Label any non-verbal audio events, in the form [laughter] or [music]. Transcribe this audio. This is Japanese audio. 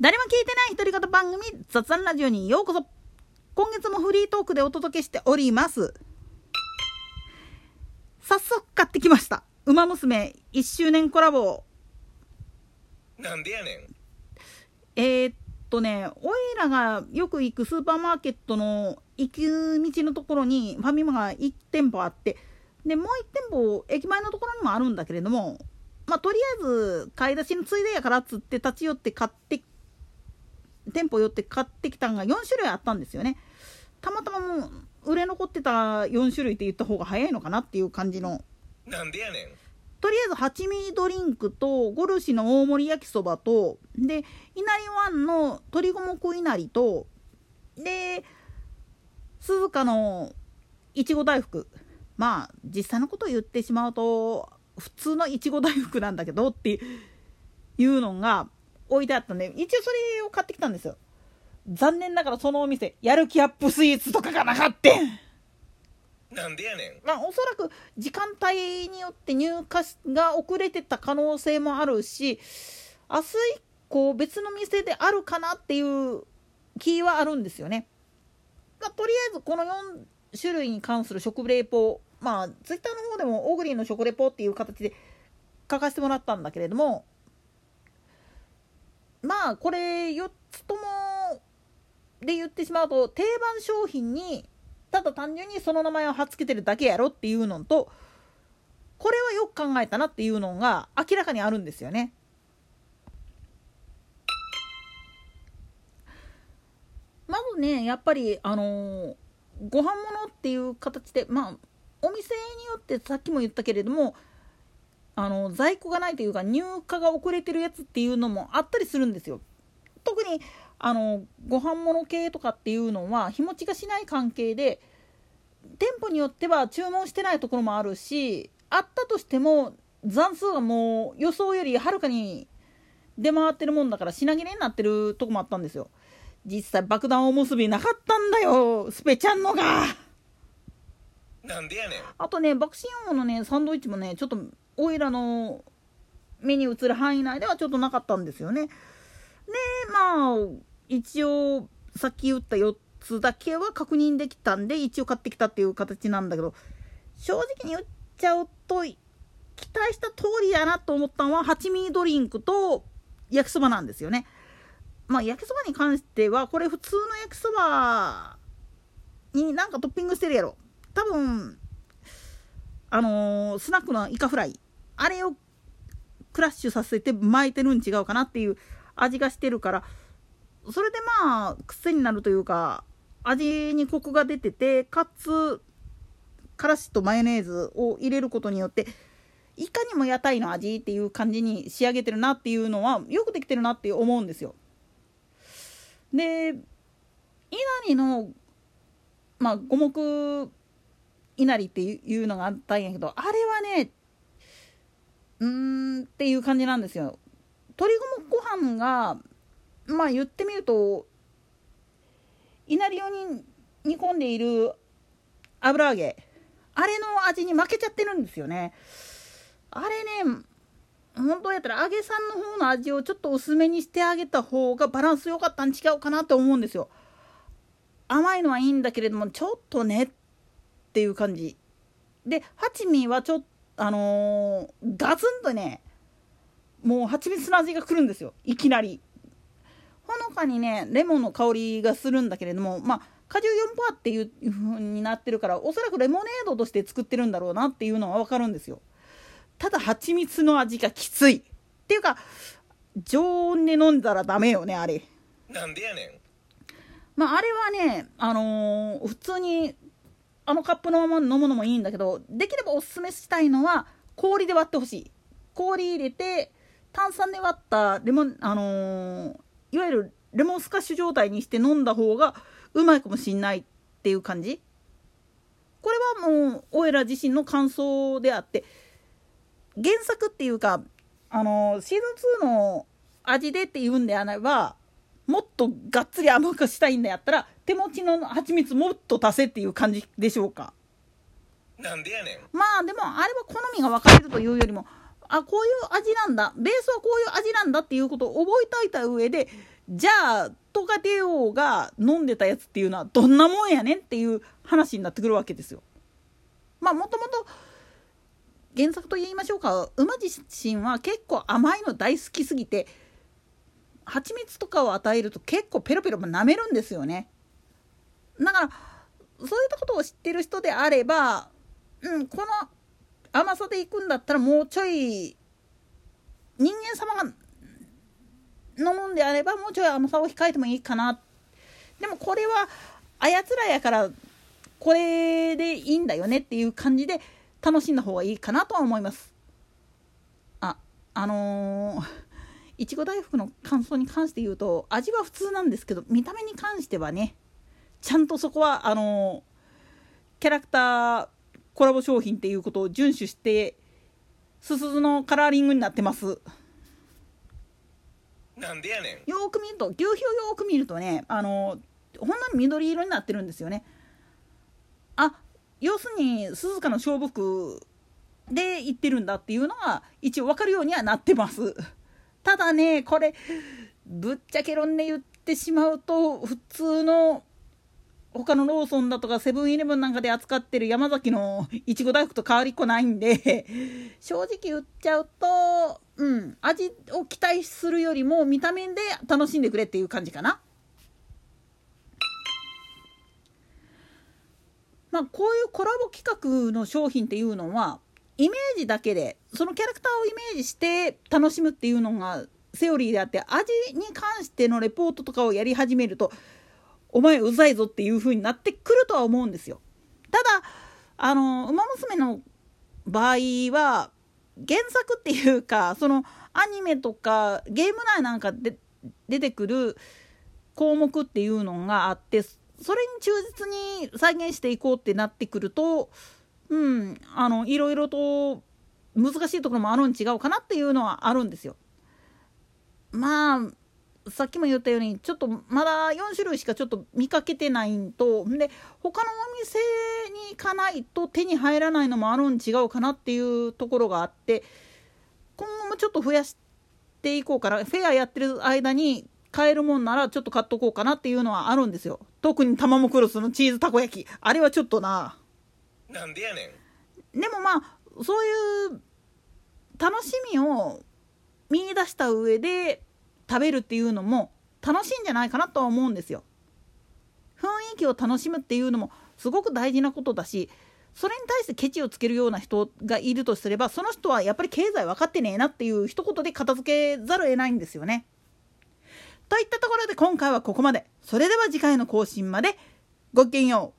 誰も聞いてない一人方番組雑談ラジオにようこそ。今月もフリートークでお届けしております。早速買ってきました「ウマ娘1周年コラボ。なんでやねん。」えー、っとねおいらがよく行くスーパーマーケットの行く道のところにファミマが1店舗あってでもう1店舗駅前のところにもあるんだけれどもまあとりあえず買い出しのついでやからっつって立ち寄って買って店舗寄って買ってきたんが4種類あったんですよね。たまたまもう売れ残ってた4種類って言った方が早いのかなっていう感じの。なんでやねん。とりあえず八味ドリンクとゴルシの大盛り焼きそばとでいなりワンの鶏五目いなりとで鈴鹿のいちご大福。まあ実際のことを言ってしまうと普通のいちご大福なんだけどっていうのが置いてあったんで一応それを買ってきたんですよ残念ながらそのお店やる気アップスイーツとかがなかったなんでやねん。まあ、おそらく時間帯によって入荷が遅れてた可能性もあるし明日以降別の店であるかなっていう気はあるんですよね。まあ、とりあえずこの4種類に関する食レポまあツイッターの方でもオグリーの食レポっていう形で書かせてもらったんだけれどもまあこれ4つともで言ってしまうと定番商品にただ単純にその名前を貼っつけてるだけやろっていうのとこれはよく考えたなっていうのが明らかにあるんですよね。まずねやっぱりあのーご飯物っていう形でまあお店によってさっきも言ったけれどもあの在庫がないというか入荷が遅れてるやつっていうのもあったりするんですよ。特にあのご飯物系とかっていうのは日持ちがしない関係で店舗によっては注文してないところもあるしあったとしても残数がもう予想よりはるかに出回ってるもんだから品切れになってるとこもあったんですよ実際爆弾おむすびなかったんだよスペちゃんのがなんでやねん。あとね爆心王のねサンドイッチもねちょっとおいらの目に映る範囲内ではちょっとなかったんですよね。でまあ一応さっき言った4つだけは確認できたんで一応買ってきたっていう形なんだけど正直に言っちゃうと期待した通りやなと思ったのは八味ドリンクと焼きそばなんですよね。まあ焼きそばに関してはこれ普通の焼きそばになんかトッピングしてるやろ。多分あのースナックのイカフライ。あれをクラッシュさせて巻いてるん違うかなっていう味がしてるからそれでまあ癖になるというか味にコクが出ててかつからしとマヨネーズを入れることによっていかにも屋台の味っていう感じに仕上げてるなっていうのはよくできてるなって思うんですよ。で稲荷のまあ五目稲荷っていうのがあったんやけどあれはねうーんっていう感じなんですよ。鶏五目ご飯がまあ言ってみると稲荷用に煮込んでいる油揚げあれの味に負けちゃってるんですよね。あれね本当やったら揚げさんの方の味をちょっと薄めにしてあげた方がバランス良かったん違うかなと思うんですよ。甘いのはいいんだけれどもちょっとねっていう感じ。で八味はちょっとあのーガツンとねもう蜂蜜の味が来るんですよいきなり。ほのかにねレモンの香りがするんだけれどもまあ果汁4%っていう風になってるからおそらくレモネードとして作ってるんだろうなっていうのは分かるんですよ。ただ蜂蜜の味がきついっていうか常温で飲んだらダメよねあれ。なんでやねん。まああれはねあのー普通にあのカップのまま飲むのもいいんだけどできればおすすめしたいのは氷で割ってほしい。氷入れて炭酸で割ったレモンあのーいわゆるレモンスカッシュ状態にして飲んだ方がうまいかもしんないっていう感じ。これはもうオエラ自身の感想であって原作っていうかあのシーズン2の味でっていうんであればもっとがっつり甘くしたいんだやったら手持ちの蜂蜜もっと足せっていう感じでしょうか？なんでやねん。まあでもあれは好みが分かれるというよりもあこういう味なんだベースはこういう味なんだっていうことを覚えておいた上でじゃあトカテ王が飲んでたやつっていうのはどんなもんやねんっていう話になってくるわけですよ。まあもともと原作と言いましょうか馬自身は結構甘いの大好きすぎて蜂蜜とかを与えると結構ペロペロ舐めるんですよね。だからそういったことを知ってる人であれば、うん、この甘さでいくんだったらもうちょい人間様が飲むんであればもうちょい甘さを控えてもいいかな。でもこれはあやつらやからこれでいいんだよねっていう感じで楽しんだ方がいいかなとは思います。ああのー、いちご大福の感想に関して言うと味は普通なんですけど見た目に関してはねちゃんとそこはあのー、キャラクターコラボ商品っていうことを遵守してすすずのカラーリングになってます。なんでやねん。よーく見ると牛皮をよーく見るとねあのほんのに緑色になってるんですよね。あ要するに鈴鹿の勝負服で言ってるんだっていうのが一応分かるようにはなってます。ただねこれぶっちゃけ論で言ってしまうと普通の他のローソンだとかセブンイレブンなんかで扱ってる山崎の [laughs] いちご大福と変わりっこないんで [laughs] 正直言っちゃうとうん味を期待するよりも見た目で楽しんでくれっていう感じかな。まあこういうコラボ企画の商品っていうのはイメージだけでそのキャラクターをイメージして楽しむっていうのがセオリーであって味に関してのレポートとかをやり始めるとお前うざいぞっていう風になってくるとは思うんですよ。ただあの「ウマ娘」の場合は原作っていうかそのアニメとかゲーム内なんかで出てくる項目っていうのがあってそれに忠実に再現していこうってなってくるとうんあのいろいろと難しいところもあるん違うかなっていうのはあるんですよ。まあさっきも言ったようにちょっとまだ4種類しかちょっと見かけてないんと。で他のお店に行かないと手に入らないのもあるん違うかなっていうところがあって今後もちょっと増やしていこうかなフェアやってる間に買えるもんならちょっと買っとこうかなっていうのはあるんですよ。特に玉もクロスのチーズたこ焼き。あれはちょっとな。なんでやねん。でもまあそういう楽しみを見出した上で食べるっていうのも楽しいんじゃないかなとは思うんですよ。雰囲気を楽しむっていうのもすごく大事なことだしそれに対してケチをつけるような人がいるとすればその人はやっぱり経済分かってねえなっていう一言で片付けざるを得ないんですよね。といったところで今回はここまで。それでは次回の更新までごきげんよう。